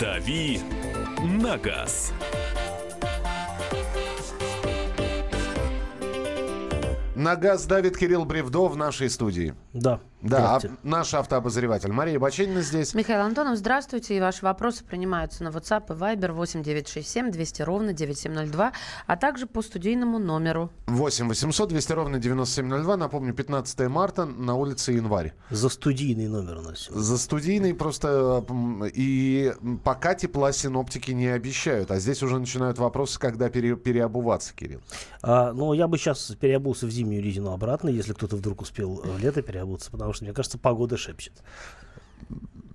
«Дави на газ». На газ давит Кирилл Бревдо в нашей студии. Да. Да, а наш автообозреватель Мария Баченина здесь. Михаил Антонов, здравствуйте. И ваши вопросы принимаются на WhatsApp и Viber 8967 200 ровно 9702, а также по студийному номеру. 8 800 200 ровно 9702. Напомню, 15 марта на улице Январь. За студийный номер у нас. За студийный просто... И пока тепла синоптики не обещают. А здесь уже начинают вопросы, когда пере, переобуваться, Кирилл. А, ну, я бы сейчас переобулся в зимнюю резину обратно, если кто-то вдруг успел в лето переобуться, потому что, мне кажется, погода шепчет.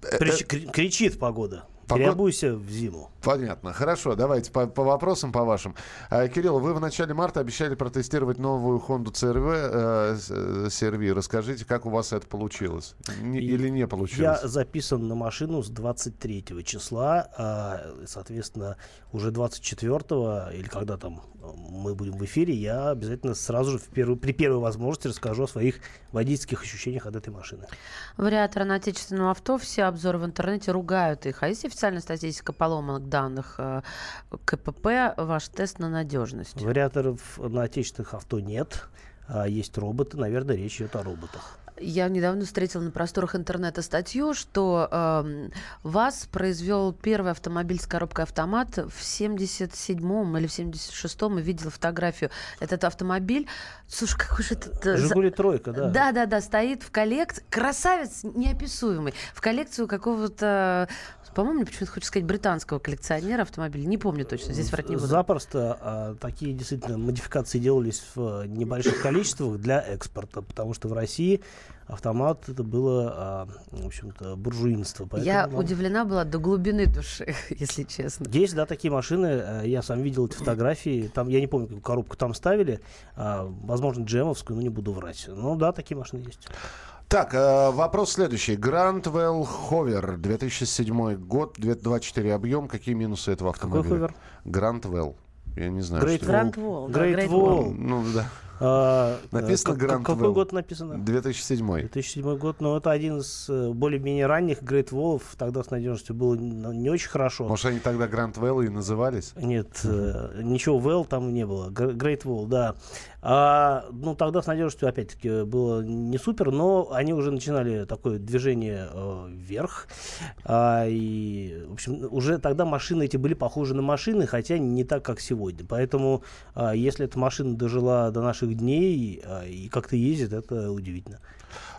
Э, Крич, кричит погода. Погод... Переобуйся в зиму. Понятно. Хорошо, давайте по, по вопросам, по вашим. А, Кирилл, вы в начале марта обещали протестировать новую Honda CRV, э, CRV. Расскажите, как у вас это получилось? Не, или не получилось? Я записан на машину с 23 числа, а, соответственно, уже 24 или когда там мы будем в эфире, я обязательно сразу же в первую, при первой возможности расскажу о своих водительских ощущениях от этой машины. Вариаторы на отечественном авто, все обзоры в интернете ругают их. А если официальная статистика поломанных данных э, КПП, ваш тест на надежность? Вариаторов на отечественных авто нет. А есть роботы, наверное, речь идет о роботах. Я недавно встретила на просторах интернета статью, что э, ВАЗ произвел первый автомобиль с коробкой автомат в 77-м или в 76-м и видела фотографию. Этот автомобиль, слушай, какой же это... Жигули тройка, да. Да, да, да, стоит в коллекции. Красавец неописуемый. В коллекцию какого-то по-моему, мне почему-то хочется сказать британского коллекционера автомобилей. Не помню точно, здесь врать не буду. Запросто а, такие действительно модификации делались в небольших количествах для экспорта, потому что в России автомат это было, а, в общем-то, буржуинство. Я ну, удивлена была до глубины души, если честно. Есть, да, такие машины. Э, я сам видел эти фотографии. Там, я не помню, какую коробку там ставили. А, возможно, джемовскую, но не буду врать. Ну да, такие машины есть. Так, э, вопрос следующий. Грандвелл Ховер, 2007 год, 24 объем. Какие минусы этого автомобиля? Какой Ховер? Грандвелл. Я не знаю, Great что Grand Wall. Great Wall. Ну, да. А, Написано как, Grand Какой год написано? 2007. 2007 год. Но это один из э, более-менее ранних Great Wall. Тогда с надежностью было не очень хорошо. Может, они тогда Grand Well и назывались? Нет, э, ничего Well там не было. Great Wall, да. А, ну, тогда с надежностью, опять-таки, было не супер, но они уже начинали такое движение э, вверх. А, и, в общем, уже тогда машины эти были похожи на машины, хотя не так, как сегодня. Поэтому, а, если эта машина дожила до наших дней а, и как-то ездит, это удивительно.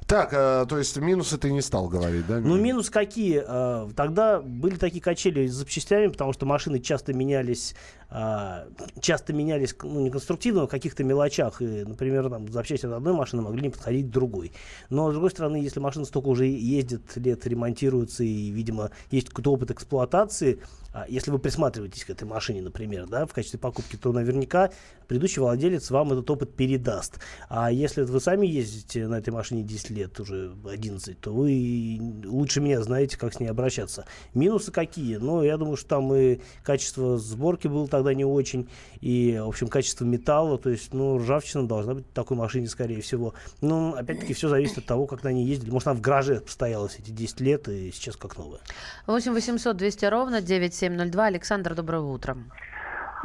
Так, э, то есть минусы ты не стал говорить, да? Ну, минус какие? Э, тогда были такие качели с запчастями, потому что машины часто менялись а, часто менялись ну, не конструктивно, а каких-то мелочах. И, например, там, запчасти от одной машины могли не подходить к другой. Но, с другой стороны, если машина столько уже ездит лет, ремонтируется и, видимо, есть какой-то опыт эксплуатации, а, если вы присматриваетесь к этой машине, например, да, в качестве покупки, то наверняка предыдущий владелец вам этот опыт передаст. А если вы сами ездите на этой машине 10 лет, уже 11, то вы лучше меня знаете, как с ней обращаться. Минусы какие? Ну, я думаю, что там и качество сборки было тогда не очень, и, в общем, качество металла, то есть, ну, ржавчина должна быть в такой машине, скорее всего. Ну, опять-таки, все зависит от того, как на ней ездили. Может, она в гараже стояла эти 10 лет, и сейчас как новая. 8 800 200 ровно 9702. Александр, доброе утро.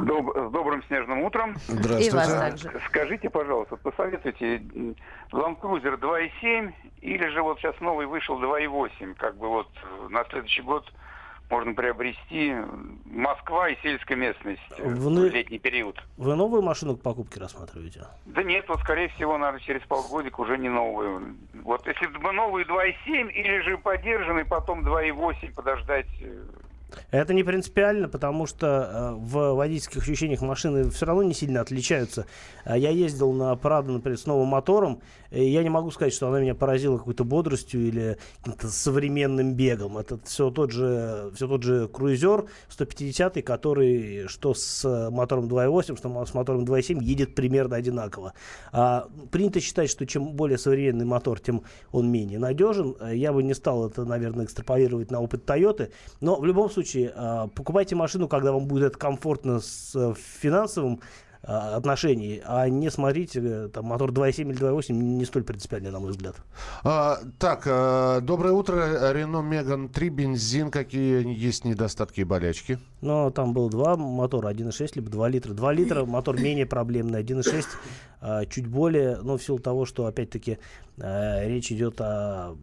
Доб с добрым снежным утром. Здравствуйте. И вас также. Скажите, пожалуйста, посоветуйте Land Cruiser 2.7 или же вот сейчас новый вышел 2.8, как бы вот на следующий год можно приобрести Москва и сельская местность в, в летний период. Вы новую машину к покупке рассматриваете? Да нет, вот скорее всего надо через полгодика уже не новую. Вот если бы новую 2.7 или же поддержанный потом 2.8 подождать э, это не принципиально, потому что э, в водительских ощущениях машины все равно не сильно отличаются. Э, я ездил на Прадо, например, с новым мотором, и я не могу сказать, что она меня поразила какой-то бодростью или каким-то современным бегом. Это все тот же, все тот же круизер 150, который что с мотором 2.8, что с мотором 2.7 едет примерно одинаково. А, принято считать, что чем более современный мотор, тем он менее надежен. Я бы не стал это, наверное, экстраполировать на опыт Toyota, но в любом случае случае, а, покупайте машину, когда вам будет это комфортно с э, финансовым а, отношений, а не смотреть э, там, мотор 2.7 или 2.8 не столь принципиальный, на мой взгляд. А, так, а, доброе утро. Рено Меган 3, бензин. Какие есть недостатки и болячки? Но там было два мотора, 1.6, либо 2 литра. 2 литра мотор менее проблемный, 1.6 а, чуть более, но в силу того, что, опять-таки, а, речь идет о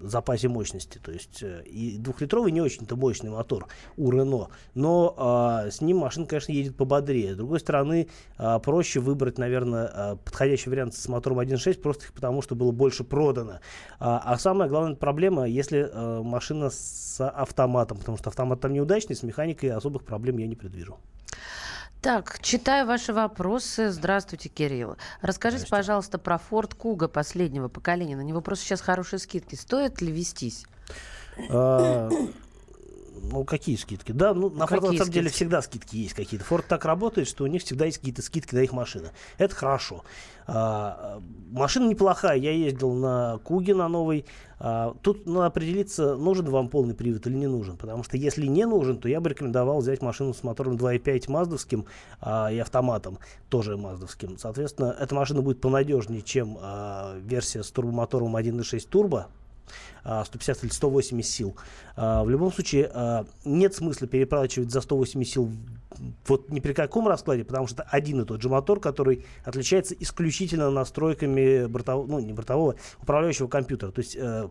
запасе мощности. То есть э, и двухлитровый не очень-то мощный мотор у Рено, но а, с ним машина, конечно, едет пободрее. С другой стороны, а, проще выбрать, наверное, а, подходящий вариант с мотором 1.6 просто потому, что было больше продано. А, а самая главная проблема, если а, машина с автоматом, потому что автомат там неудачный, с механикой особых проблем я не предвижу. Так, читаю ваши вопросы. Здравствуйте, Кирилл. Расскажите, пожалуйста, про Ford Kuga последнего поколения. На него просто сейчас хорошие скидки. Стоит ли вестись? Ну, какие скидки? Да, ну, на Ford на самом деле скидки? всегда скидки есть какие-то. Ford так работает, что у них всегда есть какие-то скидки на их машины. Это хорошо. А, машина неплохая. Я ездил на Куге на новый. А, тут надо определиться, нужен вам полный привод или не нужен. Потому что если не нужен, то я бы рекомендовал взять машину с мотором 2.5 маздовским а, и автоматом, тоже маздовским. Соответственно, эта машина будет понадежнее, чем а, версия с турбомотором 1.6 турбо, 150 или 180 сил. А, В любом случае, а, нет смысла переплачивать за 180 сил вот ни при каком раскладе, потому что это один и тот же мотор, который отличается исключительно настройками бортового, ну, не бортового, управляющего компьютера. То есть э,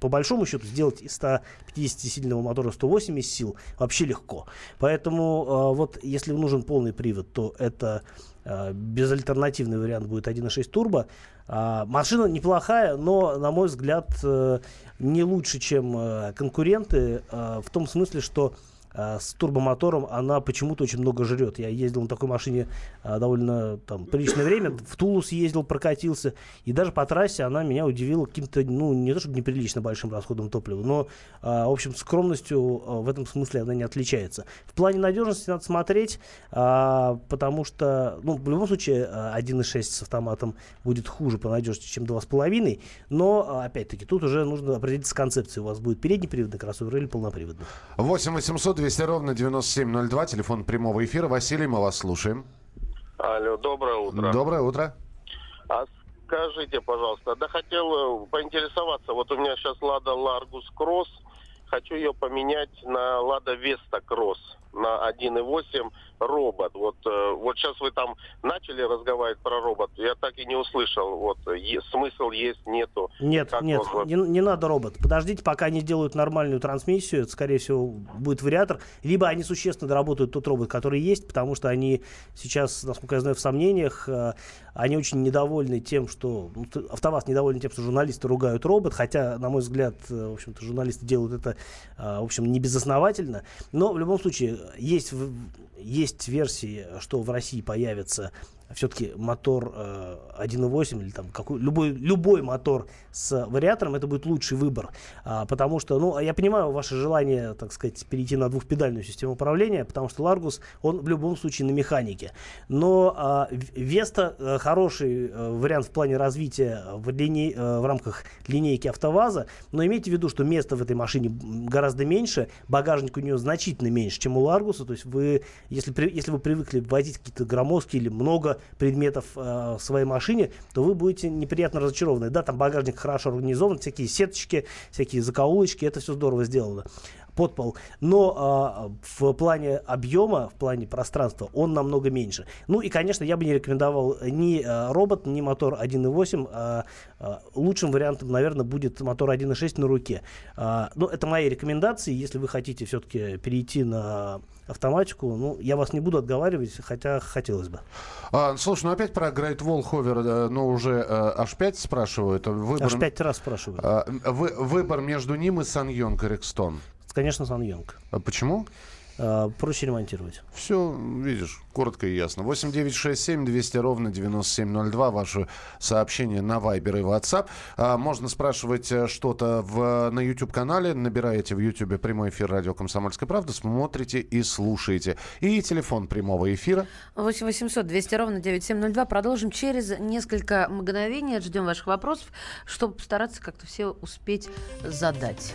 по большому счету сделать из 150-сильного мотора 180 сил вообще легко. Поэтому э, вот если нужен полный привод, то это э, безальтернативный вариант будет 1.6 турбо. А, машина неплохая, но, на мой взгляд, э, не лучше, чем э, конкуренты, э, в том смысле, что с турбомотором она почему-то очень много жрет. Я ездил на такой машине э, довольно там, приличное время, в Тулус ездил, прокатился, и даже по трассе она меня удивила каким-то, ну, не то чтобы неприлично большим расходом топлива, но, э, в общем, скромностью в этом смысле она не отличается. В плане надежности надо смотреть, а, потому что, ну, в любом случае, э, 1.6 с автоматом будет хуже по надежности, чем 2.5, но, опять-таки, тут уже нужно определиться с концепцией. У вас будет переднеприводный кроссовер или полноприводный. 8 800 200 ровно 9702, телефон прямого эфира. Василий, мы вас слушаем. Алло, доброе утро. Доброе утро. А скажите, пожалуйста, да хотел э, поинтересоваться, вот у меня сейчас Лада Ларгус Кросс, хочу ее поменять на Лада Веста Кросс на 1.8 робот. Вот, э, вот сейчас вы там начали разговаривать про робот, я так и не услышал. Вот е- смысл есть, нету. Нет, Как нет, он не, не надо робот. Подождите, пока они сделают нормальную трансмиссию. Это, скорее всего, будет вариатор. Либо они существенно доработают тот робот, который есть, потому что они сейчас, насколько я знаю, в сомнениях. э, Они очень недовольны тем, что... ну, АвтоВАЗ недовольны тем, что журналисты ругают робот. Хотя, на мой взгляд, э, в общем-то, журналисты делают это, в общем, не безосновательно. Но, в любом случае, есть, есть версии, что в России появится все-таки мотор э, 1.8 или там какой, любой, любой мотор с вариатором, это будет лучший выбор. А, потому что, ну, я понимаю ваше желание, так сказать, перейти на двухпедальную систему управления, потому что Ларгус, он в любом случае на механике. Но а, Веста э, хороший э, вариант в плане развития в, линей- э, в рамках линейки АвтоВАЗа, но имейте в виду, что места в этой машине гораздо меньше, багажник у нее значительно меньше, чем у Ларгуса, то есть вы, если, если вы привыкли возить какие-то громоздкие или много предметов э, в своей машине, то вы будете неприятно разочарованы. Да, там багажник хорошо организован, всякие сеточки, всякие закоулочки, это все здорово сделано под пол. Но а, в плане объема, в плане пространства он намного меньше. Ну и, конечно, я бы не рекомендовал ни а, робот, ни мотор 1.8. А, а, лучшим вариантом, наверное, будет мотор 1.6 на руке. А, ну, это мои рекомендации. Если вы хотите все-таки перейти на автоматику, ну, я вас не буду отговаривать, хотя хотелось бы. А, слушай, ну опять про Грейт Волховер, э, ну уже э, H5 спрашивают. Выбор, Аж пять раз спрашиваю. а, вы- выбор между ним и Саньонг Рекстон. Конечно, Сан Йонг. А почему? А, проще ремонтировать. Все, видишь, коротко и ясно. 8 9 6 7 200 ровно 9702. Ваше сообщение на Viber и WhatsApp. А, можно спрашивать э, что-то в, на YouTube-канале. Набираете в YouTube прямой эфир радио «Комсомольская правда». Смотрите и слушаете. И телефон прямого эфира. 8 800 200 ровно 9702. Продолжим через несколько мгновений. Ждем ваших вопросов, чтобы постараться как-то все успеть задать.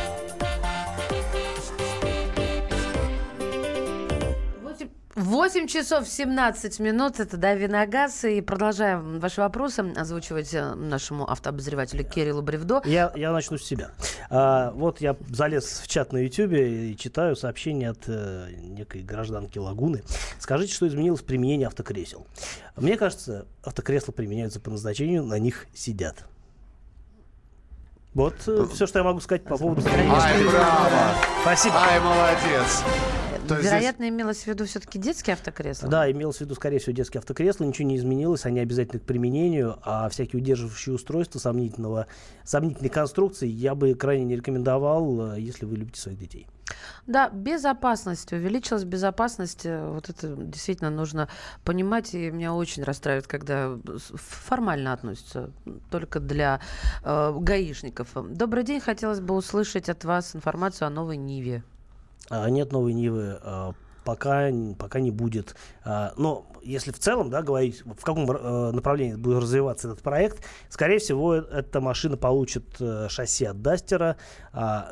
8 часов 17 минут. Это Дави на газ. И продолжаем ваши вопросы озвучивать э, нашему автообозревателю Кириллу Бревдо. Я, я начну с себя. А, вот я залез в чат на YouTube и читаю сообщение от э, некой гражданки Лагуны. Скажите, что изменилось в применении автокресел. Мне кажется, автокресла применяются по назначению, на них сидят. Вот э, все, что я могу сказать по поводу... Ай, браво! Спасибо. Ай, молодец! То Вероятно, имелось в виду все-таки детские автокресла? Да, имелось в виду, скорее всего, детские автокресла. Ничего не изменилось, они обязательны к применению, а всякие удерживающие устройства сомнительного, сомнительной конструкции я бы крайне не рекомендовал, э, если вы любите своих детей. Да, безопасность. Увеличилась безопасность. э, Вот это действительно нужно понимать. И меня очень расстраивает, когда формально относятся только для э, гаишников. Добрый день. Хотелось бы услышать от вас информацию о новой Ниве. А, Нет новой Нивы, а, пока, пока не будет. А, Но если в целом да, говорить, в каком направлении будет развиваться этот проект, скорее всего, э- эта машина получит э, шасси от Дастера,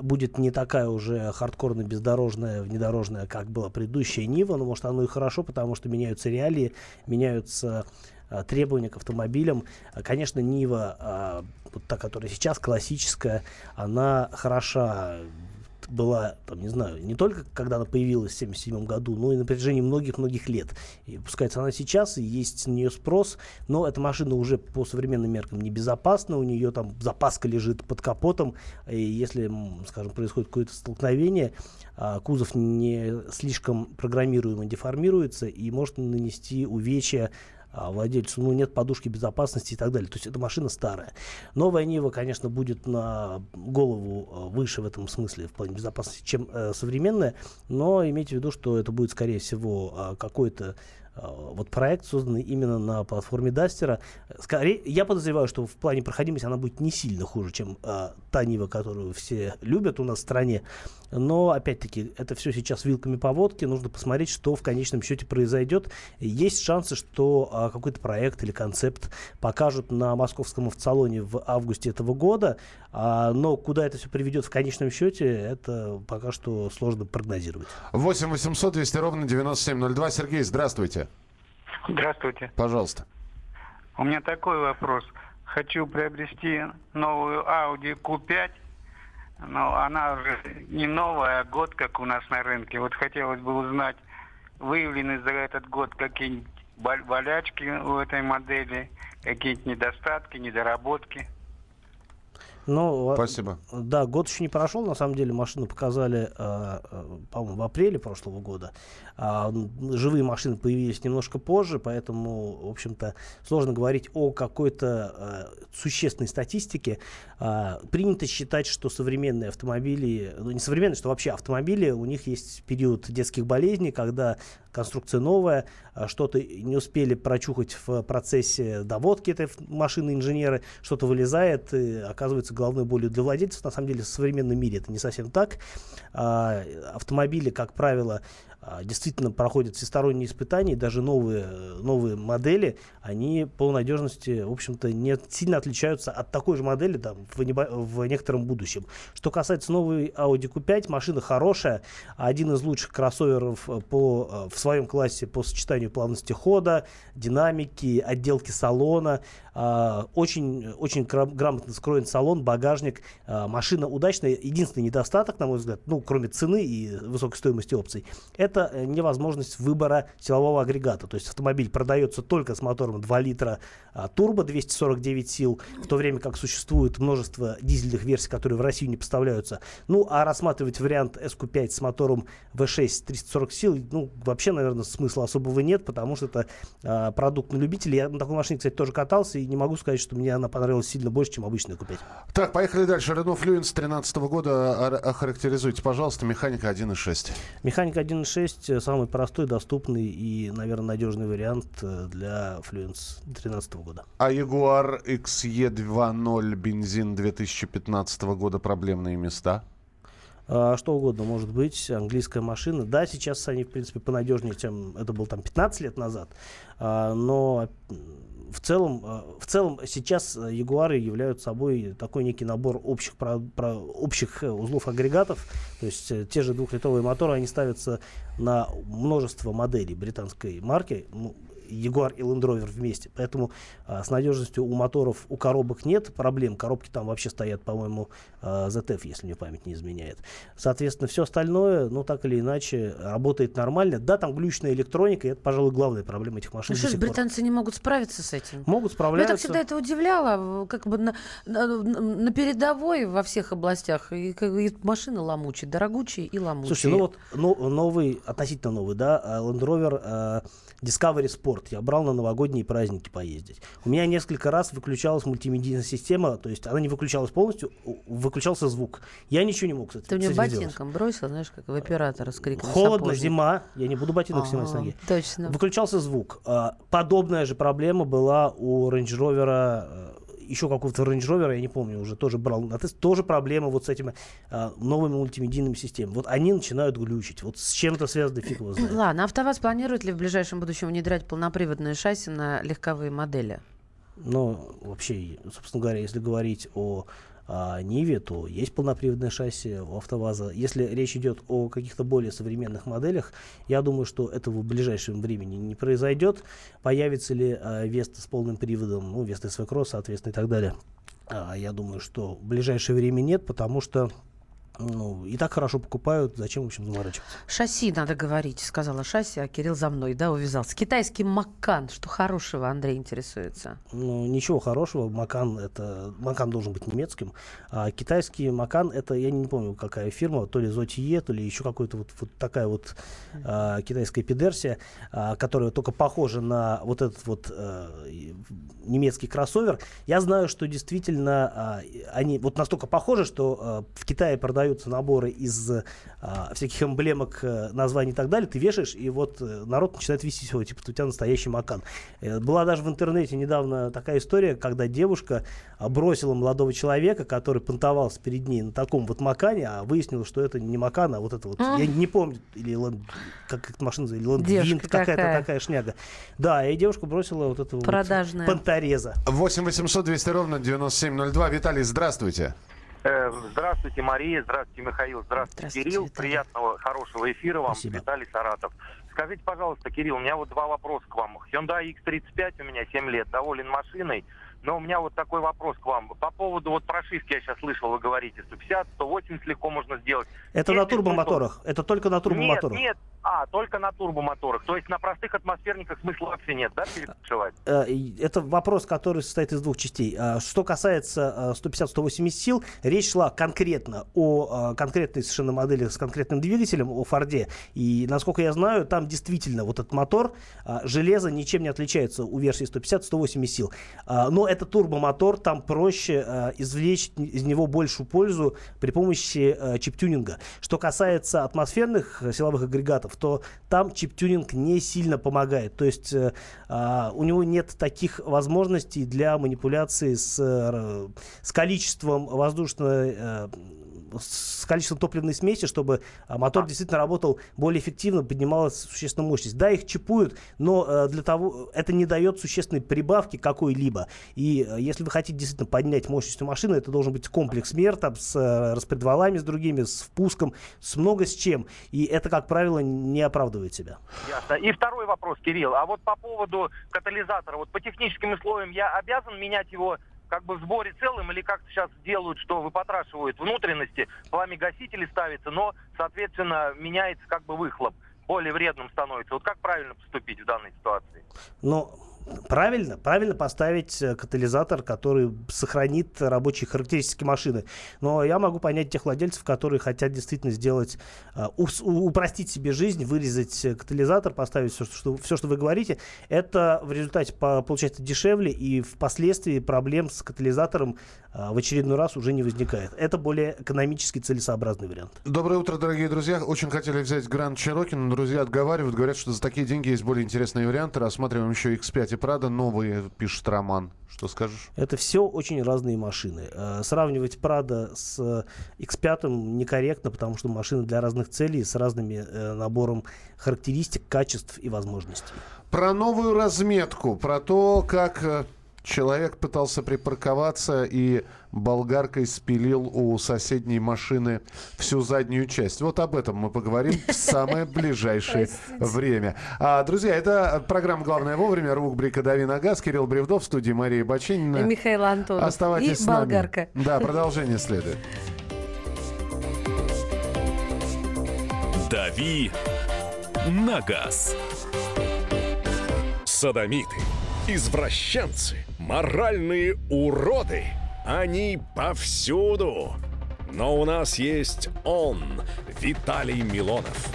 будет не такая уже хардкорно бездорожная, внедорожная, как была предыдущая Нива, но может оно и хорошо, потому что меняются реалии, меняются требования к автомобилям. Конечно, Нива, вот та, которая сейчас классическая, она хороша была, там, не знаю, не только когда она появилась в 1977 году, но и на протяжении многих-многих лет. И выпускается она сейчас, и есть на нее спрос, но эта машина уже по современным меркам небезопасна, у нее там запаска лежит под капотом, и если, скажем, происходит какое-то столкновение, а, кузов не слишком программируемо деформируется и может нанести увечья владельцу, ну, нет подушки безопасности и так далее. То есть эта машина старая. Новая Нива, конечно, будет на голову а, выше в этом смысле, в плане безопасности, чем э, современная, но имейте в виду, что это будет, скорее всего, а, какой-то а, вот проект, созданный именно на платформе Дастера. Скорее, я подозреваю, что в плане проходимости она будет не сильно хуже, чем а, та Нива, которую все любят у нас в стране. Но, опять-таки, это все сейчас вилками по водке. Нужно посмотреть, что в конечном счете произойдет. Есть шансы, что а, какой-то проект или концепт покажут на московском автосалоне в августе этого года. А, но куда это все приведет в конечном счете, это пока что сложно прогнозировать. 8 800 200 ровно 9702. Сергей, здравствуйте. Здравствуйте. Пожалуйста. У меня такой вопрос. Хочу приобрести новую Audi Q5, но она уже не новая, а год как у нас на рынке. Вот хотелось бы узнать, выявлены за этот год какие-нибудь бол- болячки у этой модели, какие-нибудь недостатки, недоработки. Ну, а- Спасибо. Да, год еще не прошел. На самом деле машину показали, э, по-моему, в апреле прошлого года. А, живые машины появились немножко позже, поэтому, в общем-то, сложно говорить о какой-то э, существенной статистике. А, принято считать, что современные автомобили, ну не современные, что вообще автомобили, у них есть период детских болезней, когда конструкция новая, а, что-то не успели прочухать в процессе доводки этой машины инженеры, что-то вылезает, и оказывается головной болью для владельцев. На самом деле в современном мире это не совсем так. А, автомобили, как правило, а, действительно проходят всесторонние испытания, и даже новые, новые модели, они по надежности, в общем-то, не сильно отличаются от такой же модели там, в, небо- в некотором будущем. Что касается новой Audi Q5, машина хорошая, один из лучших кроссоверов по, э, в своем классе по сочетанию плавности хода, динамики, отделки салона. А, Очень, очень гра- грамотно скроен салон, багажник. А, Машина удачная. Единственный недостаток, на мой взгляд, ну, кроме цены и высокой стоимости опций, это это э, невозможность выбора силового агрегата. То есть автомобиль продается только с мотором 2 литра а, турбо 249 сил, в то время как существует множество дизельных версий, которые в Россию не поставляются. Ну, а рассматривать вариант SQ5 с мотором V6 340 сил, ну, вообще, наверное, смысла особого нет, потому что это а, продукт на любителей. Я на такой машине, кстати, тоже катался, и не могу сказать, что мне она понравилась сильно больше, чем обычная Q5. Так, поехали дальше. Renault Fluence 2013 года охарактеризуйте, пожалуйста, механика 1.6. Механика 1.6 э, самый простой, доступный и, наверное, надежный вариант э, для Fluence 2013 года. А Jaguar XE 2.0 бензин 2015 года проблемные места? А, что угодно может быть, английская машина. Да, сейчас они, в принципе, понадежнее, чем это было там 15 лет назад, а, но в целом, а, в целом сейчас Ягуары являются собой такой некий набор общих, про, про, общих узлов агрегатов. То есть э, те же двухлитровые моторы, они ставятся на множество моделей британской марки. Jaguar и Land Rover вместе. Поэтому а, с надежностью у моторов, у коробок нет проблем. Коробки там вообще стоят, по-моему, а, ZF, если мне память не изменяет. Соответственно, все остальное, ну, так или иначе, работает нормально. Да, там глючная электроника, и это, пожалуй, главная проблема этих машин. Ну что ж, британцы не могут справиться с этим? Могут справляться. Меня так всегда это удивляло, как бы на, на, на передовой во всех областях. И, и машины ломучие, дорогучие и ломучие. Слушайте, ну вот ну, новый, относительно новый, да, Land Rover э, Discovery Sport я брал на новогодние праздники поездить. У меня несколько раз выключалась мультимедийная система, то есть она не выключалась полностью, выключался звук. Я ничего не мог этим Ты мне ботинком бросил, знаешь, как в оператора с криком Холодно, сапожник. зима, я не буду ботинок снимать с ноги. Точно. Выключался звук. А, подобная же проблема была у Range Rover еще какого-то Range Rover, я не помню, уже тоже брал на тест, тоже проблема вот с этими а, новыми мультимедийными системами. Вот они начинают глючить. Вот с чем это связано, фиг его знает. Ладно, АвтоВАЗ планирует ли в ближайшем будущем внедрять полноприводные шасси на легковые модели? Ну, вообще, собственно говоря, если говорить о а, Ниве, то есть полноприводное шасси у АвтоВАЗа. Если речь идет о каких-то более современных моделях, я думаю, что этого в ближайшем времени не произойдет. Появится ли а, Веста с полным приводом, ну, Веста SV соответственно, и так далее. А, я думаю, что в ближайшее время нет, потому что ну, и так хорошо покупают, зачем, в общем, заморачиваться? Шасси надо говорить, сказала шасси, а Кирилл за мной, да, увязался. Китайский Макан, что хорошего, Андрей интересуется? Ну, ничего хорошего, Макан, это, Макан должен быть немецким, а китайский Макан, это, я не помню, какая фирма, то ли Зотие, то ли еще какой-то вот, вот такая вот а, китайская педерсия, а, которая только похожа на вот этот вот а, немецкий кроссовер. Я знаю, что действительно а, они вот настолько похожи, что а, в Китае продают продаются наборы из а, всяких эмблемок, э, названий и так далее, ты вешаешь, и вот э, народ начинает вести его, типа, у тебя настоящий макан. Э, была даже в интернете недавно такая история, когда девушка бросила молодого человека, который понтовался перед ней на таком вот макане, а выяснилось, что это не макан, а вот это вот, я не помню, или ленд, как эта машина или лэндвинт, какая-то такая шняга. Да, и девушка бросила вот этого Продажная. вот понтореза. 8 800 200 ровно 9702. Виталий, здравствуйте. Э, здравствуйте, Мария. Здравствуйте, Михаил. Здравствуйте, здравствуйте Кирилл. Виталий. Приятного, хорошего эфира вам. Спасибо. Виталий Саратов. Скажите, пожалуйста, Кирилл, у меня вот два вопроса к вам. Hyundai X35 у меня 7 лет, доволен машиной. Но у меня вот такой вопрос к вам. По поводу вот прошивки, я сейчас слышал, вы говорите, 150, 180 легко можно сделать. Это Есть на турбомоторах? Это только на турбомоторах? Нет, нет, а, только на турбомоторах. То есть на простых атмосферниках смысла вообще нет, да, перешивать? Э, это вопрос, который состоит из двух частей. А, что касается 150-180 э, сил, речь шла конкретно о э, конкретной совершенно модели с конкретным двигателем, о Форде. И, насколько я знаю, там действительно вот этот мотор, железо ничем не отличается у версии 150-180 сил. А, но это турбомотор, там проще извлечь из него большую пользу при помощи чип-тюнинга. Что касается атмосферных силовых агрегатов, то там чип-тюнинг не сильно помогает. То есть э, э, у него нет таких возможностей для манипуляции с, э, с количеством воздушной э, с количеством топливной смеси, чтобы а, мотор действительно работал более эффективно, поднималась существенно мощность. Да, их чипуют, но э, для того это не дает существенной прибавки какой-либо. И э, если вы хотите действительно поднять мощность машины, это должен быть комплекс мер там, с э, распредвалами, с другими, с впуском, с много с чем. И это, как правило, не оправдывает себя. Ясно. И второй вопрос, Кирилл. А вот по поводу катализатора, вот по техническим условиям я обязан менять его как бы в сборе целым, или как сейчас делают, что выпотрашивают внутренности, пламя-гасители ставится, но, соответственно, меняется как бы выхлоп. более вредным становится. Вот как правильно поступить в данной ситуации? Но Правильно, правильно поставить э, катализатор, который сохранит рабочие характеристики машины. Но я могу понять тех владельцев, которые хотят действительно сделать, э, упростить себе жизнь, вырезать э, катализатор, поставить все, что, все, что вы говорите. Это в результате получается дешевле и впоследствии проблем с катализатором в очередной раз уже не возникает. Это более экономически целесообразный вариант. Доброе утро, дорогие друзья. Очень хотели взять Гранд Чироки, но друзья отговаривают, говорят, что за такие деньги есть более интересные варианты. Рассматриваем еще X5 и Прада новые, пишет Роман. Что скажешь? Это все очень разные машины. Э, сравнивать Прада с X5 некорректно, потому что машины для разных целей с разными э, набором характеристик, качеств и возможностей. Про новую разметку, про то, как э, Человек пытался припарковаться и болгаркой спилил у соседней машины всю заднюю часть. Вот об этом мы поговорим в самое ближайшее время. А, друзья, это программа «Главное вовремя». Рубрика «Дави на газ». Кирилл Бревдов в студии Мария Бачинина. И Михаил Антонов. Оставайтесь и с нами. болгарка. Да, продолжение следует. «Дави на газ». Садомиты, извращенцы, моральные уроды. Они повсюду. Но у нас есть он, Виталий Милонов.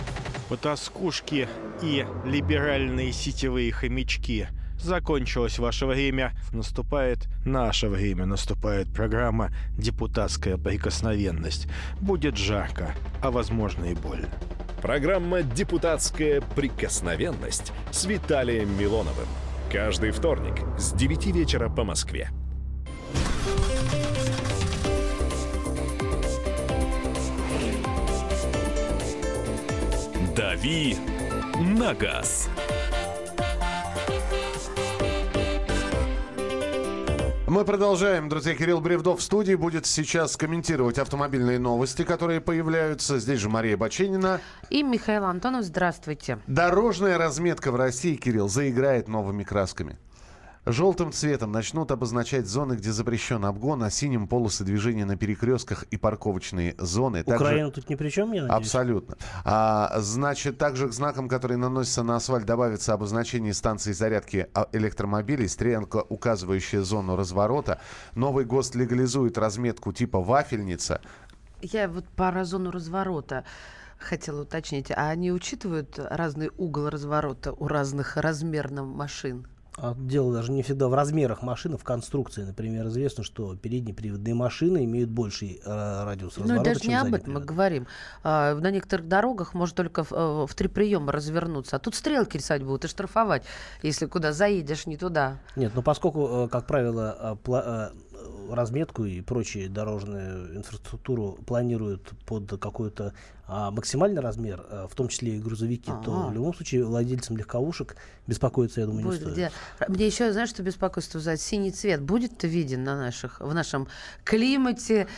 Потаскушки и либеральные сетевые хомячки. Закончилось ваше время. Наступает наше время. Наступает программа «Депутатская прикосновенность». Будет жарко, а возможно и больно. Программа «Депутатская прикосновенность» с Виталием Милоновым. Каждый вторник с 9 вечера по Москве. «Дави на газ». Мы продолжаем, друзья. Кирилл Бревдов в студии будет сейчас комментировать автомобильные новости, которые появляются. Здесь же Мария Баченина. И Михаил Антонов. Здравствуйте. Дорожная разметка в России, Кирилл, заиграет новыми красками. Желтым цветом начнут обозначать зоны, где запрещен обгон, а синим полосы движения на перекрестках и парковочные зоны. Украина также... тут ни при чем, я надеюсь? Абсолютно. А, значит, также к знакам, которые наносятся на асфальт, добавится обозначение станции зарядки а, электромобилей, стрелка, указывающая зону разворота. Новый ГОСТ легализует разметку типа вафельница. Я вот про зону разворота хотела уточнить. А они учитывают разный угол разворота у разных размерных машин? А дело даже не всегда в размерах машины, в конструкции. Например, известно, что передние приводные машины имеют больший э, радиус разворота, Ну, даже не об этом мы говорим. А, на некоторых дорогах можно только в, э, в три приема развернуться. А тут стрелки рисовать будут и штрафовать, если куда заедешь не туда. Нет, но поскольку, э, как правило, разметку и прочие дорожную инфраструктуру планируют под какой-то а, максимальный размер, а, в том числе и грузовики, А-а-а. то в любом случае владельцам легковушек беспокоиться, я думаю, будет, не стоит. Где... Мне еще, знаешь, что беспокойство вызывает? Синий цвет будет-то виден на наших, в нашем климате,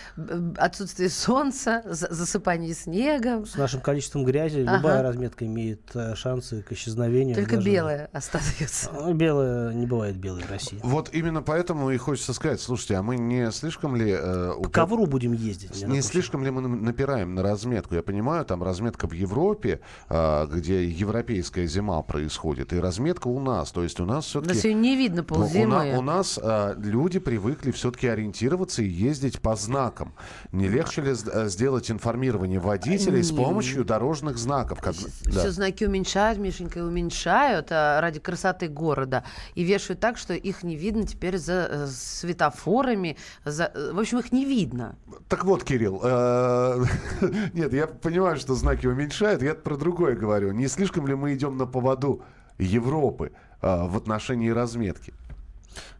отсутствие солнца, засыпание снега? С нашим количеством грязи ага. любая разметка имеет э, шансы к исчезновению. Только даже... белая остается. А, белая не бывает белой в России. Вот именно поэтому и хочется сказать, слушайте, а мы не слишком ли... Э, По ковру будем ездить. Не слишком ли мы напираем на разметку? Я понимаю, там разметка в Европе, э, где европейская зима происходит, и разметка у нас. То есть у нас все-таки... Да сегодня не видно ползимы. У, у нас э, люди привыкли все-таки ориентироваться и ездить по знакам. Не легче ли сделать информирование водителей с помощью дорожных знаков? Как... Все да. знаки уменьшают, Мишенька, уменьшают а, ради красоты города. И вешают так, что их не видно теперь за э, светофорами, за... Э, в общем, их не видно. Так вот, Кирилл, э, нет, я понимаю, что знаки уменьшают, я про другое говорю. Не слишком ли мы идем на поводу Европы э, в отношении разметки?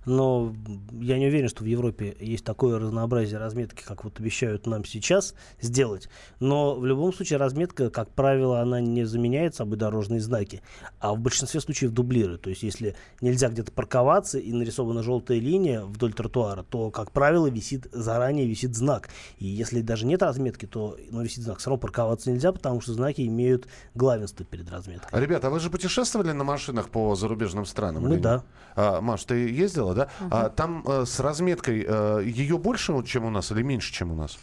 Но я не уверен, что в Европе есть такое разнообразие разметки, как вот обещают нам сейчас сделать. Но в любом случае разметка, как правило, она не заменяет собой дорожные знаки, а в большинстве случаев дублирует. То есть если нельзя где-то парковаться и нарисована желтая линия вдоль тротуара, то, как правило, висит заранее висит знак. И если даже нет разметки, то но висит знак, все равно парковаться нельзя, потому что знаки имеют главенство перед разметкой. Ребята, а вы же путешествовали на машинах по зарубежным странам? Мы да. А, Маш, ты ездила, да? Угу. А, там а, с разметкой а, ее больше, чем у нас, или меньше, чем у нас?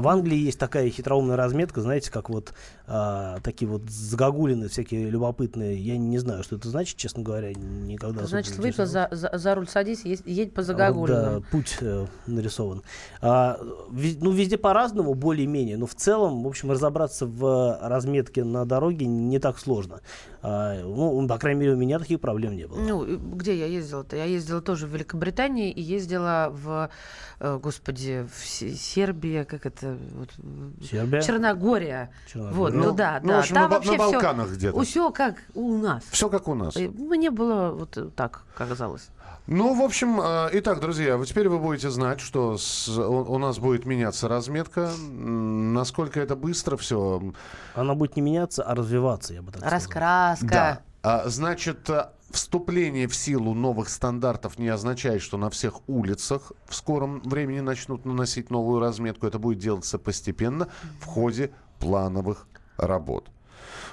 В Англии есть такая хитроумная разметка, знаете, как вот а, такие вот загогулины всякие любопытные. Я не знаю, что это значит, честно говоря, никогда. Значит, выпил за, за, за руль садись, едь, едь по загогулинам. Вот, да, путь э, нарисован. А, вез, ну, везде по-разному, более-менее, но в целом, в общем, разобраться в разметке на дороге не так сложно. А, ну, по крайней мере, у меня таких проблем не было. Ну, где я ездила-то? Я ездила тоже в Великобритании и ездила в, э, господи, в Сербии, как это? Вот, Сербия? Черногория. Черногория. Вот, ну, Ну, да, ну, да. в общем, Там на вообще на Балканах где-то. Все как у нас. Все как у нас. Э, Мне было вот так казалось. Ну, в общем, э, итак, друзья, вот теперь вы будете знать, что с- у, у нас будет меняться разметка. Насколько это быстро все. Она будет не меняться, а развиваться, я бы так сказал. Раскраска. Да. А, значит, э, вступление в силу новых стандартов не означает, что на всех улицах в скором времени начнут наносить новую разметку. Это будет делаться постепенно в ходе плановых работ.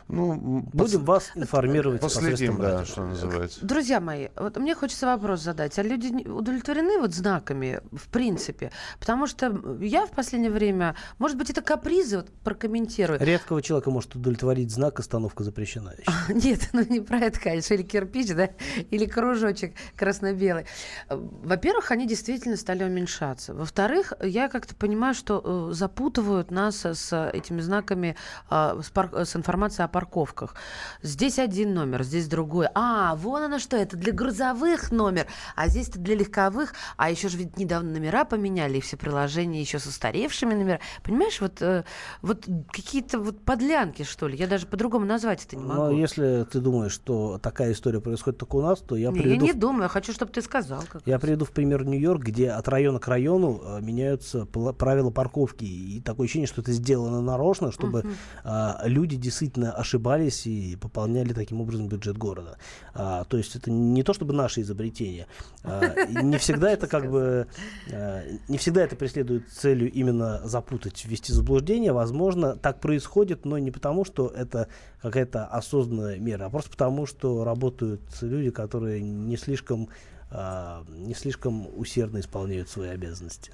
Ну, Будем пос- вас информировать. последим, посредством да, радио. что называется. Друзья мои, вот мне хочется вопрос задать. А люди удовлетворены вот знаками, в принципе? Потому что я в последнее время, может быть, это капризы, вот прокомментирую. Редкого человека может удовлетворить знак «Остановка запрещена». Нет, ну не про это, конечно, или кирпич, да, или кружочек красно-белый. Э, Во-первых, они действительно стали уменьшаться. Во-вторых, я как-то понимаю, что э, запутывают нас с этими знаками, а, с информацией о парковках. Здесь один номер, здесь другой. А, вон оно что, это для грузовых номер, а здесь это для легковых. А еще же ведь недавно номера поменяли, и все приложения еще с устаревшими номерами. Понимаешь, вот, э, вот какие-то вот подлянки, что ли. Я даже по-другому назвать это не могу. Но если ты думаешь, что такая история происходит только у нас, то я Не, я приведу не в думаю, я хочу, чтобы ты сказал. Как Я раз. приведу в пример Нью-Йорк, где от района к району э, меняются правила парковки. И такое ощущение, что это сделано нарочно, чтобы а, люди действительно ошибались и пополняли таким образом бюджет города. А, то есть это не то чтобы наше изобретение. А, не всегда это как бы... а, не всегда это преследует целью именно запутать, ввести заблуждение. Возможно, так происходит, но не потому, что это какая-то осознанная мера, а просто потому, что работают люди, которые не слишком а, не слишком усердно исполняют свои обязанности.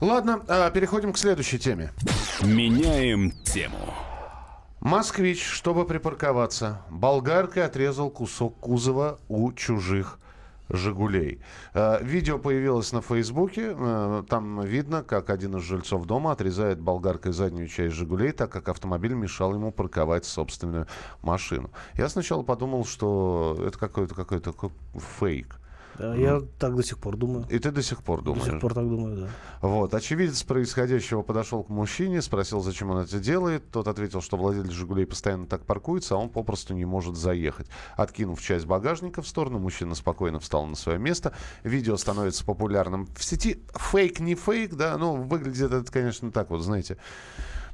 Ладно, а, переходим к следующей теме. Меняем тему. Москвич, чтобы припарковаться, болгаркой отрезал кусок кузова у чужих «Жигулей». Э, Видео появилось на Фейсбуке. Э, Там видно, как один из жильцов дома отрезает болгаркой заднюю часть «Жигулей», так как автомобиль мешал ему парковать собственную машину. Я сначала подумал, что это какой-то какой-то фейк. Я так до сих пор думаю. И ты до сих пор До думаешь? сих пор так думаю, да. Вот. Очевидец происходящего подошел к мужчине, спросил, зачем он это делает. Тот ответил, что владелец «Жигулей» постоянно так паркуется, а он попросту не может заехать. Откинув часть багажника в сторону, мужчина спокойно встал на свое место. Видео становится популярным в сети. Фейк, не фейк, да, ну, выглядит это, конечно, так вот, знаете,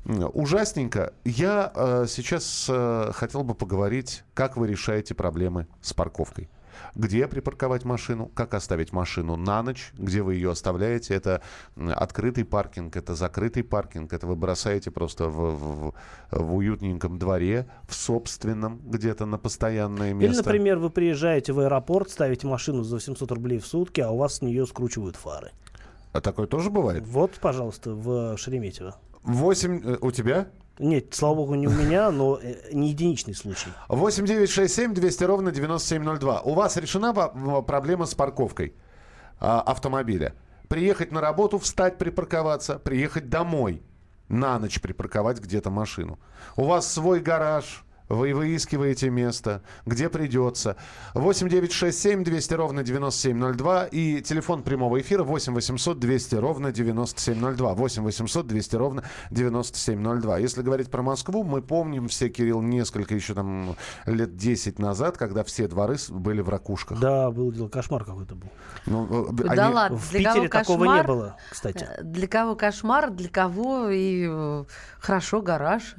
ужасненько. Я э, сейчас э, хотел бы поговорить, как вы решаете проблемы с парковкой. Где припарковать машину, как оставить машину на ночь, где вы ее оставляете. Это открытый паркинг, это закрытый паркинг, это вы бросаете просто в, в- в уютненьком дворе, в собственном, где-то на постоянное место. Или, например, вы приезжаете в аэропорт, ставите машину за 800 рублей в сутки, а у вас с нее скручивают фары. А такое тоже бывает? Вот, пожалуйста, в Шереметьево. 8 э, у тебя? Нет, слава богу, не у меня, но э, не единичный случай. 8 9 6 7 200 ровно 9702. У вас решена проблема с парковкой а, автомобиля? Приехать на работу, встать, припарковаться, приехать домой, на ночь припарковать где-то машину. У вас свой гараж, вы выискиваете место, где придется. 8 9 6 7 200 ровно 9702 и телефон прямого эфира 8 800 200 ровно 9702. 8 800 200 ровно 9702. Если говорить про Москву, мы помним все, Кирилл, несколько еще там лет 10 назад, когда все дворы были в ракушках. Да, был дело, кошмар какой-то был. Ну, э, Да они- ладно, В для Питере кого такого не кошмар, было, кстати. э, Для кого кошмар, для кого и э, хорошо гараж.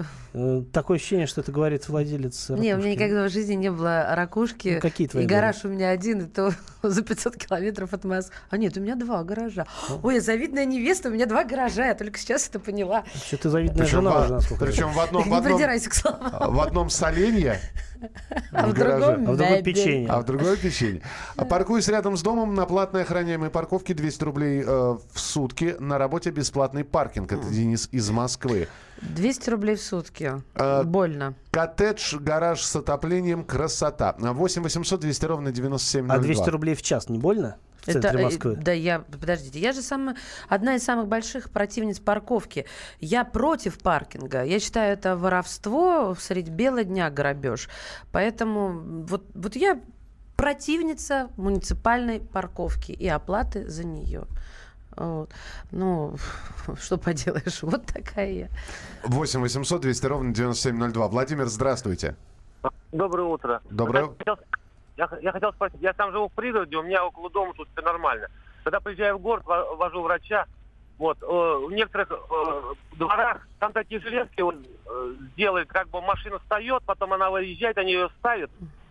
Такое ощущение, что это говорит владелец Не, у меня ракушки. никогда в жизни не было ракушки. Ну, какие твои и гараж у меня один, и то за 500 километров от Москвы. А нет, у меня два гаража. Ой, я завидная невеста, у меня два гаража. Я только сейчас это поняла. Что ты завидная Причем, жена во- уже, насколько причем в одном, в Не одном, придирайся к словам. в одном Соленье, А в другом А в другом печенье. А в другое печенье. А Паркуясь рядом с домом на платной охраняемой парковке 200 рублей э, в сутки. На работе бесплатный паркинг. Это Денис из Москвы. 200 рублей в сутки. А, Больно. Коттедж, гараж с отоплением. Красота. 8 800 200 ровно 9702. А 200 рублей в час не больно? В Это, центре э, Москвы. да, я, подождите, я же самая, одна из самых больших противниц парковки. Я против паркинга. Я считаю, это воровство средь бела дня грабеж. Поэтому вот, вот я противница муниципальной парковки и оплаты за нее. Вот. Ну, что поделаешь, вот такая я. 8 800 200 ровно 9702. Владимир, здравствуйте. Доброе утро. Доброе. Я хотел, я, хотел спросить, я сам живу в пригороде, у меня около дома тут все нормально. Когда приезжаю в город, во- вожу врача, вот, э, в некоторых э, дворах там такие железки вот, э, делают, как бы машина встает, потом она выезжает, они ее ставят.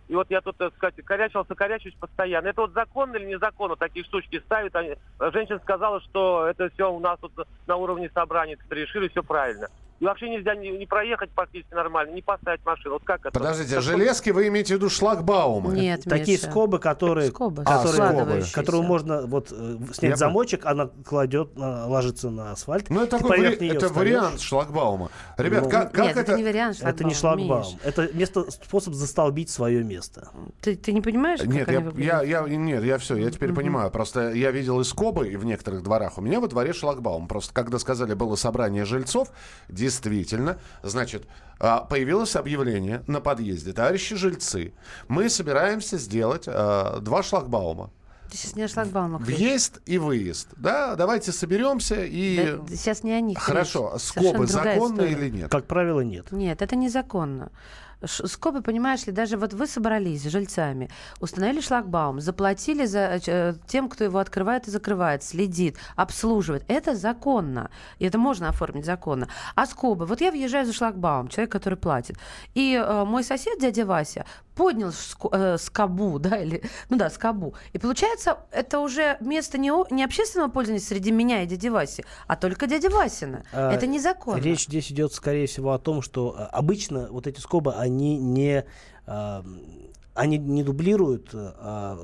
И вот я тут, так сказать, корячился, корячусь постоянно. Это вот законно или незаконно такие штучки ставят? Они- Женщина сказала, что это все у нас тут на уровне собрания решили, все правильно. И вообще нельзя не, не проехать практически нормально, не поставить машину. Вот как это? Подождите, что- железки вы имеете в виду шлагбаумы? Нет, Такие Миша. скобы, которые, Скобы, А, которые, скобы. складывающиеся. которую можно вот э, снять Я замочек, она кладет, ложится на асфальт. Ну, это такой вари- это вариант шлагбаума. Ребят, Ну, как, как Нет, это... это... не вариант Это не шлагбаума, шлагбаум. Миш. Это место, способ застолбить свое место. Ты, ты не понимаешь, Нет, я, я, я, нет, я все, я теперь понимаю. Просто я видел и скобы в некоторых дворах. У меня во дворе шлагбаум. Просто когда сказали, было собрание жильцов, действительно, значит, а, появилось объявление на подъезде. Товарищи жильцы, мы собираемся сделать а, два шлагбаума. Сейчас не о шлагбаумах речь. Въезд и выезд. Да, давайте соберемся и... Да, сейчас не о них Хорошо, речь. скобы история. или нет? Как правило, нет. Нет, это незаконно. Скобы, понимаешь ли, даже вот вы собрались с жильцами, установили шлагбаум, заплатили за э, тем, кто его открывает и закрывает, следит, обслуживает. Это законно. И это можно оформить законно. А скобы, вот я въезжаю за шлагбаум, человек, который платит, и э, мой сосед, дядя Вася, поднял э, скобу, да, или, ну да, скобу. И получается, это уже место не, не общественного пользования среди меня и дяди Васи, а только дяди Васина. А, это незаконно. Речь здесь идет, скорее всего, о том, что а, обычно вот эти скобы, они не, а, они не дублируют а,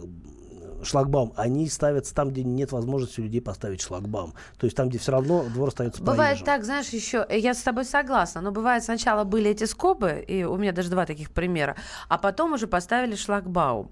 шлагбаум, они ставятся там, где нет возможности у людей поставить шлагбаум. То есть там, где все равно двор остается Бывает проезжим. так, знаешь, еще, э, я с тобой согласна, но бывает сначала были эти скобы, и у меня даже два таких примера, а потом уже поставили шлагбаум.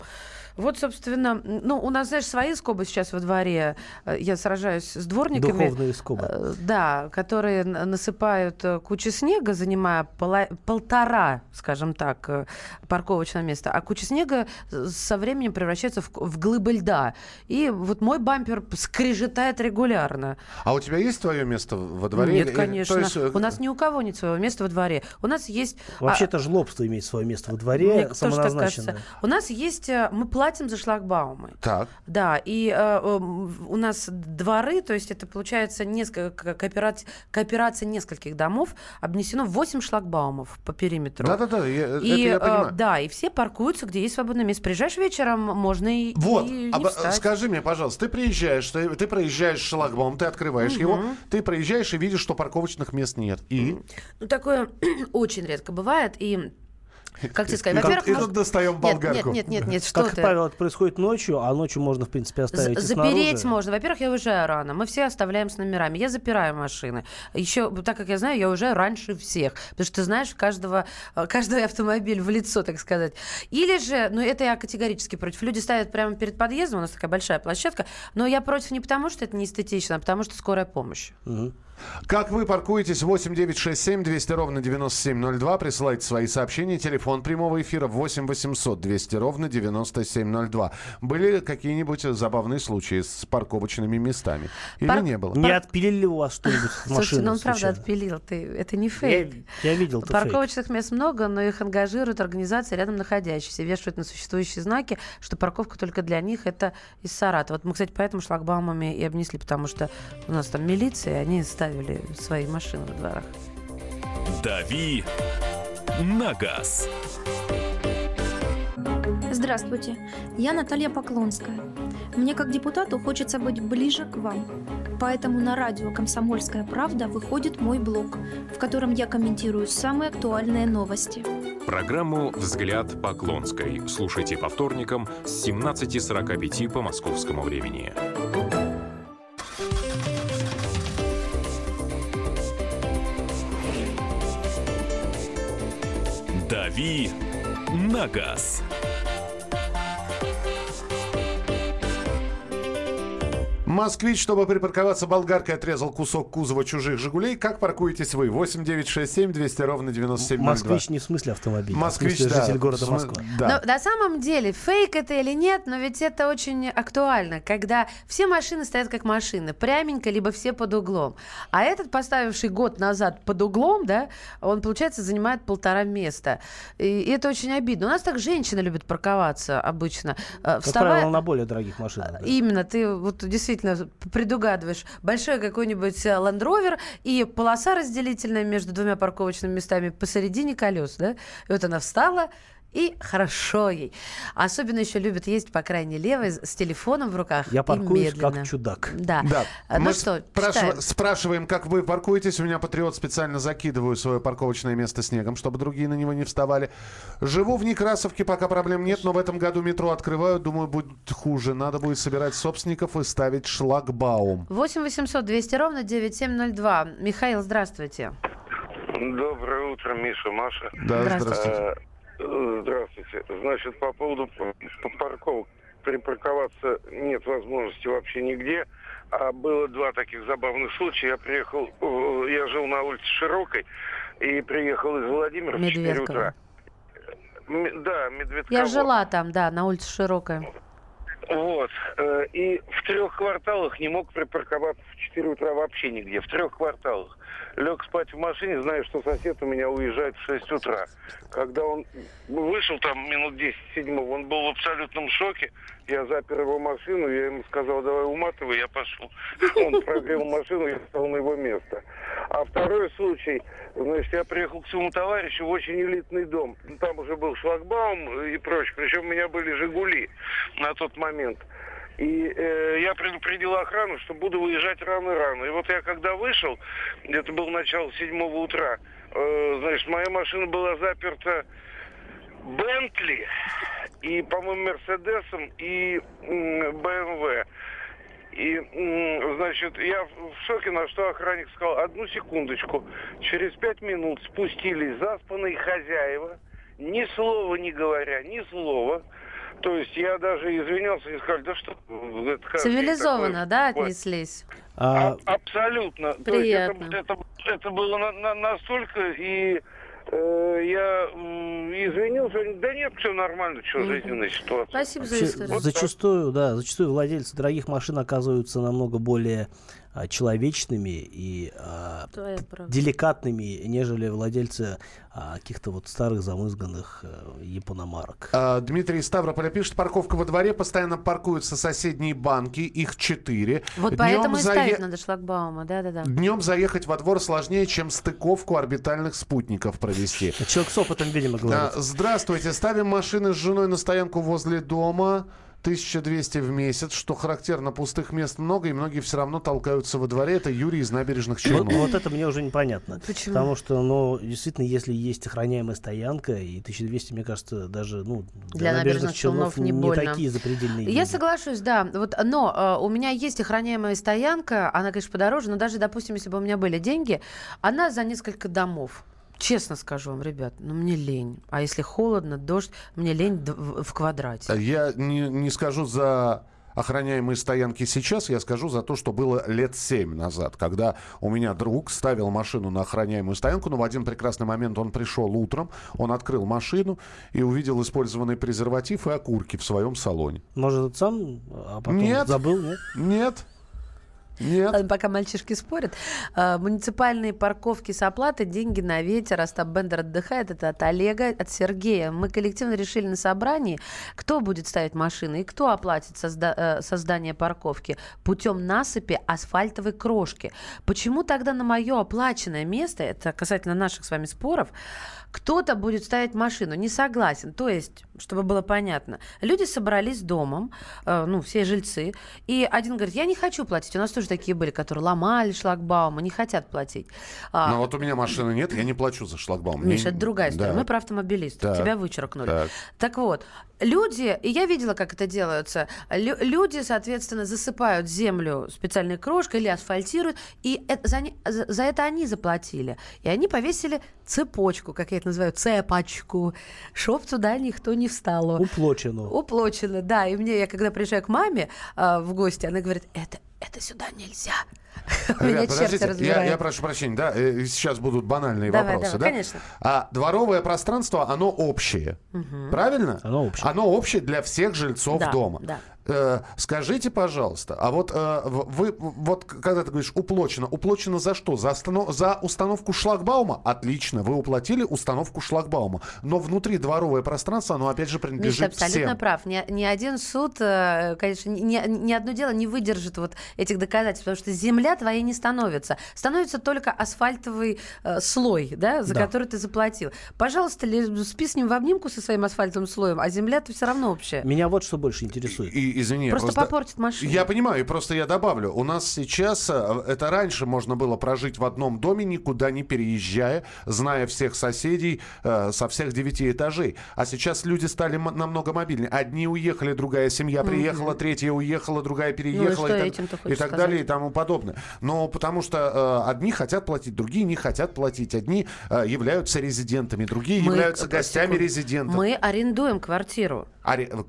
Вот, собственно, ну, у нас, знаешь, свои скобы сейчас во дворе. Э, Я сражаюсь с дворниками. Духовные скобы. Э, Да, которые насыпают э, кучу снега, занимая пола- полтора, скажем так, парковочного места, а куча снега со временем превращается в, в глыбы льда. И вот мой бампер скрежетает регулярно. А у тебя есть твое место во дворе? Нет, конечно. то есть, У нас ни у кого нет своего места во дворе. У нас есть... а, Вообще-то жлобство имеет свое место во мне дворе, так самоназначенное. У нас есть... Мы платим за шлагбаумы. Так. Да, и э, э, у нас дворы, то есть это получается несколько коопераций, кооперация нескольких домов, обнесено 8 шлагбаумов по периметру. Да-да-да, я- это И, я э, понимаю. да, и все паркуются, где есть свободное место. Приезжаешь вечером, можно и, Вот, и об- встать. скажи мне, пожалуйста, ты приезжаешь, ты, ты проезжаешь шлагбаум, ты открываешь его, ты проезжаешь и видишь, что парковочных мест нет. И? Ну, такое очень редко бывает, и... Как тебе сказать? И тут- Во-первых, и может- достаем болгарку. Нет, нет, нет, нет, что Как ты. правило, это происходит ночью, а ночью можно, в принципе, оставить Запереть можно. Во-первых, я уезжаю рано. Мы все оставляем с номерами. Я запираю машины. Еще, так как я знаю, я уезжаю раньше всех. Потому что ты знаешь каждого, э, каждый автомобиль в лицо, так сказать. Или же, ну это я категорически против. Люди ставят прямо перед подъездом, у нас такая большая площадка. Но я против не потому, что это не эстетично, а потому что скорая помощь. Мгм. Как вы паркуетесь? 8 9 6 7 200 ровно 9702. Присылайте свои сообщения. Телефон прямого эфира 8 800 200 ровно 9702. Были какие-нибудь забавные случаи с парковочными местами? Или Пар- не было? Не отпилили ли у вас что-нибудь с Слушайте, машины? ну он правда отпилил. Ты, это не Я, фейк. я видел это фейк. Парковочных мест много, но их ангажируют организации рядом находящиеся, вешают на существующие знаки, что парковка только для них это из Саратова. Вот мы, кстати, поэтому шлагбаумами и обнесли, потому что у нас там милиция, и они ставили свои машины во дворах. «Дави на газ». Здравствуйте, я Наталья Поклонская. Мне как депутату хочется быть ближе к вам. Поэтому на радио «Комсомольская правда» выходит мой блог, в котором я комментирую самые актуальные новости. Программу «Взгляд Поклонской» слушайте по вторникам с 17.45 по московскому времени. «Дави на газ». Москвич, чтобы припарковаться болгаркой, отрезал кусок кузова чужих «Жигулей». Как паркуетесь вы? 8 9 6 7 200 ровно 9702. Москвич не в смысле автомобиля, Москвич, а в смысле да. житель города См- Москва. Да. Но на самом деле, фейк это или нет, но ведь это очень актуально, когда все машины стоят как машины, пряменько, либо все под углом. А этот, поставивший год назад под углом, да, он, получается, занимает полтора места. И, и это очень обидно. У нас так женщины любят парковаться обычно. Э, Как вставая- правило, на более дорогих машинах. да. Именно, ты вот действительно предугадываешь. Большой какой-нибудь э, Land Rover и полоса разделительная между двумя парковочными местами посередине колес, да? И вот она встала, и хорошо ей. Особенно еще любят ездить по крайней левой с телефоном в руках. Я и паркуюсь как чудак. Да. Да. А, Ну Мы что, спрашив- спрашиваем, как вы паркуетесь. У меня патриот специально закидываю свое парковочное место снегом, чтобы другие на него не вставали. Живу в Некрасовке, пока проблем нет, но в этом году метро открывают. Думаю, будет хуже. Надо будет собирать собственников и ставить шлагбаум. 8 800 200 ровно 9702. Михаил, здравствуйте. Доброе утро, Миша, Маша. Да, здравствуйте. Э, э, Здравствуйте. Значит, по поводу парковок припарковаться нет возможности вообще нигде. А было два таких забавных случая. Я приехал, э, я жил на улице Широкой и приехал из Владимира в 4 Медведково. утра. Да, Медведково. Я жила там, да, на улице Широкая. Вот. э, И в трех кварталах не мог припарковаться в 4 утра вообще нигде. В трех кварталах. Лег спать в машине, зная, что сосед у меня уезжает в 6 утра. Когда он вышел там минут 10 седьмого, он был в абсолютном шоке. Я запер его машину, я ему сказал, давай уматывай, я пошел. Он прогрел машину, я стал на его место. А второй случай, значит, я приехал к своему товарищу в очень элитный дом. Там уже был шлагбаум и прочее. Причем у меня были «Жигули» на тот момент. И э, я предупредил охрану, что буду выезжать рано-рано. И вот я когда вышел, это было начало седьмого утра, э, значит, моя машина была заперта Бентли и, по-моему, Мерседесом и БМВ. И, значит, я в шоке, на что охранник сказал, одну секундочку. Через пять минут спустились заспанные хозяева, ни слова не говоря, ни слова. То есть я даже извинялся и сказал, да что... это Цивилизованно, такое?» да, Вот. отнеслись? А, А- абсолютно. То есть Приятно. это, это, это было на- на- настолько, и э, я извинился, да нет, все нормально, что, жизненная ситуация. Спасибо за историю. зачастую, да, зачастую владельцы дорогих машин оказываются намного более а, человечными и а, деликатными, нежели владельцы а, каких-то вот старых замызганных э, япономарок. А, Дмитрий Ставрополя пишет, парковка во дворе, постоянно паркуются соседние банки, их четыре. Вот Днем поэтому и зае- ставить надо шлагбаума, да-да-да. Днем заехать во двор сложнее, чем стыковку орбитальных спутников провести. Человек с опытом, видимо, А, говорит. Здравствуйте. Ставим машины с женой на стоянку возле дома. 1200 в месяц, что характерно, пустых мест много, и многие все равно толкаются во дворе. Это Юрий из набережных Челнов. вот это мне уже непонятно. Почему? Потому что, ну, действительно, если есть охраняемая стоянка, и 1200, мне кажется, даже, ну, Для набережных Челнов не больно. такие запредельные Я деньги. соглашусь, да. Вот, но э, у меня есть охраняемая стоянка, она, конечно, подороже, но даже, допустим, если бы у меня были деньги, она за несколько домов. Честно скажу вам, ребят, ну мне лень. А если холодно, дождь, мне лень в квадрате. Я не, не скажу за охраняемые стоянки сейчас, я скажу за то, что было лет семь назад, когда у меня друг ставил машину на охраняемую стоянку, но в один прекрасный момент он пришел утром, он открыл машину и увидел использованный презерватив и окурки в своем салоне. Может, сам, а потом Нет. забыл, нет? Нет. Нет. Ладно, пока мальчишки спорят. А, Муниципальные парковки с оплатой, деньги на ветер. Остап Бендер отдыхает. Это от Олега, от Сергея. Мы коллективно решили на собрании, кто будет ставить машины и кто оплатит созда- э, создание парковки путем насыпи асфальтовой крошки. Почему тогда на мое оплаченное место, это касательно наших с вами споров, кто-то будет ставить машину. Не согласен. То есть, чтобы было понятно, люди собрались домом, э, ну, все жильцы, и один говорит, я не хочу платить, у нас тоже такие были, которые ломали шлагбаумы, не хотят платить. А, Но вот у меня машины нет, я не плачу за шлагбаум. Миша, Мне- это другая история. Да. Мы про автомобилистов. Так. Тебя вычеркнули. Так. Так вот, люди, и я видела, как это делается, лю- люди, соответственно, засыпают землю специальной крошкой или асфальтируют, и это- за, не- за- за это они заплатили. И они повесили цепочку, как я это называю, цепочку, чтоб туда никто не встал. Уплочено. Уплочено, да. И мне, я когда приезжаю к маме а, в гости, она говорит, это, это сюда нельзя. Ребят, подождите, я, я прошу прощения, да, э, сейчас будут банальные Давай, вопросы, давай, да? конечно. А дворовое пространство, оно общее, Мгм. правильно? Оно общее. Оно общее для всех жильцов Да, дома. да. Э, скажите, пожалуйста, а вот э, вы, вот когда ты говоришь уплочено, уплочено за что? За, останов- за установку шлагбаума? Отлично, вы уплатили установку шлагбаума. Но внутри дворовое пространство, оно опять же принадлежит Миша абсолютно всем. прав. Ни, ни один суд, э, конечно, ни, ни одно дело не выдержит вот этих доказательств, потому что земля твоей не становится. Становится только асфальтовый э, слой, да, за Да. который ты заплатил. Пожалуйста, ли- спи с ним в обнимку со своим асфальтовым слоем, а земля-то все равно общая. Меня вот что больше интересует. И, извини, Просто попортит машину. Я понимаю, и просто я добавлю. У нас сейчас, э, это раньше можно было прожить в одном доме, никуда не переезжая, зная всех соседей э, со всех девяти этажей. А сейчас люди стали намного мобильнее. Одни уехали, другая семья приехала, третья уехала, другая переехала. Ну что и так, и так сказать? далее, и тому подобное. Но потому что э, одни хотят платить, другие не хотят платить. Одни э, являются резидентами, другие Мы- являются гостями секунду. резидентов. Мы арендуем квартиру.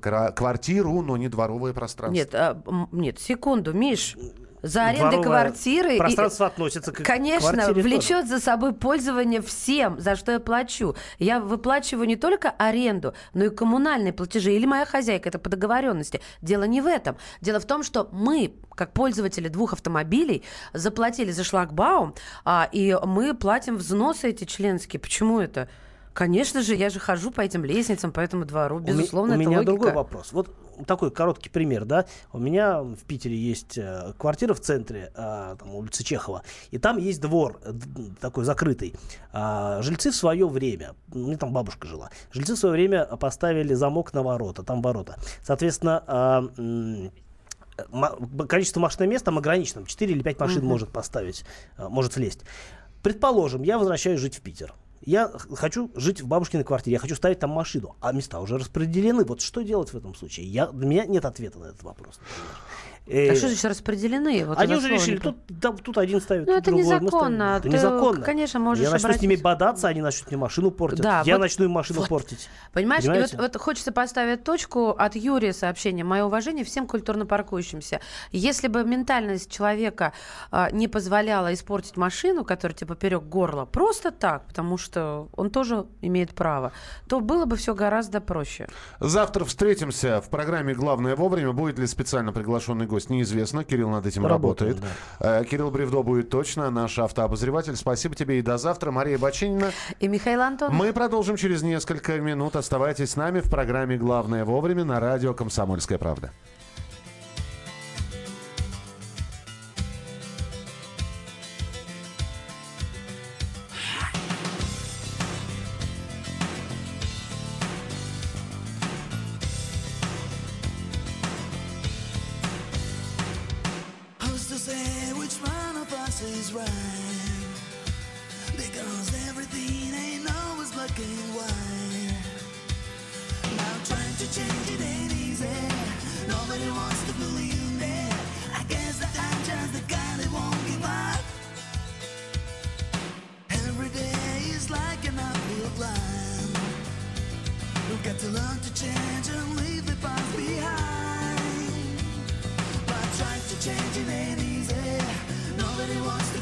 Кра- квартиру, но не дворовое пространство. Нет, а, нет, секунду, Миш. За арендой Дворовое квартиры... и- Пространство относится к Конечно, квартире тоже. влечет за собой пользование всем, за что я плачу. Я выплачиваю не только аренду, но и коммунальные платежи. Или моя хозяйка, это по договоренности. Дело не в этом. Дело в том, что мы, как пользователи двух автомобилей, заплатили за шлагбаум, а, и мы платим взносы эти членские. Почему это? Конечно же, я же хожу по этим лестницам, по этому двору. Безусловно, у, это меня логика. другой вопрос. Вот такой короткий пример, да. У меня в Питере есть э, квартира в центре, э, там, улица Чехова, и там есть двор э, такой закрытый. А, жильцы в свое время, меня там бабушка жила, жильцы в свое время поставили замок на ворота, там ворота. Соответственно, а, количество машинных мест там ограничено, 4 или 5 машин Мгм. может поставить, э, может влезть. Предположим, я возвращаюсь жить в Питер. Я хочу жить в бабушкиной квартире, я хочу ставить там машину, а места уже распределены. Вот что делать в этом случае? Я, для меня нет ответа на этот вопрос. например. Э, А что значит распределены? Вот они это уже решили, тут, там- тут один ставит, Ну, это другой, незаконно. ставим. Ты, Это незаконно. конечно, можешь Я начну с ними бодаться, они начнут мне машину портить. Да, я вот- начну им машину вот. портить. Понимаешь, и вот, вот хочется поставить точку от Юрия сообщения. Мое уважение всем культурно паркующимся. Если бы ментальность человека а, не позволяла испортить машину, которая тебе поперек горла, просто так, потому что он тоже имеет право, то было бы все гораздо проще. Завтра встретимся в программе «Главное вовремя». Будет ли специально приглашенный гость, неизвестно. Кирилл над этим Работаем, работает. Э, Кирилл Бревдо будет точно, наш автообозреватель. Спасибо тебе и до завтра. Мария Бачинина. И Михаил Антон. Мы продолжим через несколько минут. Оставайтесь с нами в программе «Главное вовремя» на радио «Комсомольская правда». Right? Because everything ain't always and white. Now trying to change it ain't easy. Nobody wants to believe me. I guess that I'm just the guy that won't give up. Every day is like an uphill climb. We've got to learn to change and leave the past behind. But trying to change it ain't easy. Nobody wants to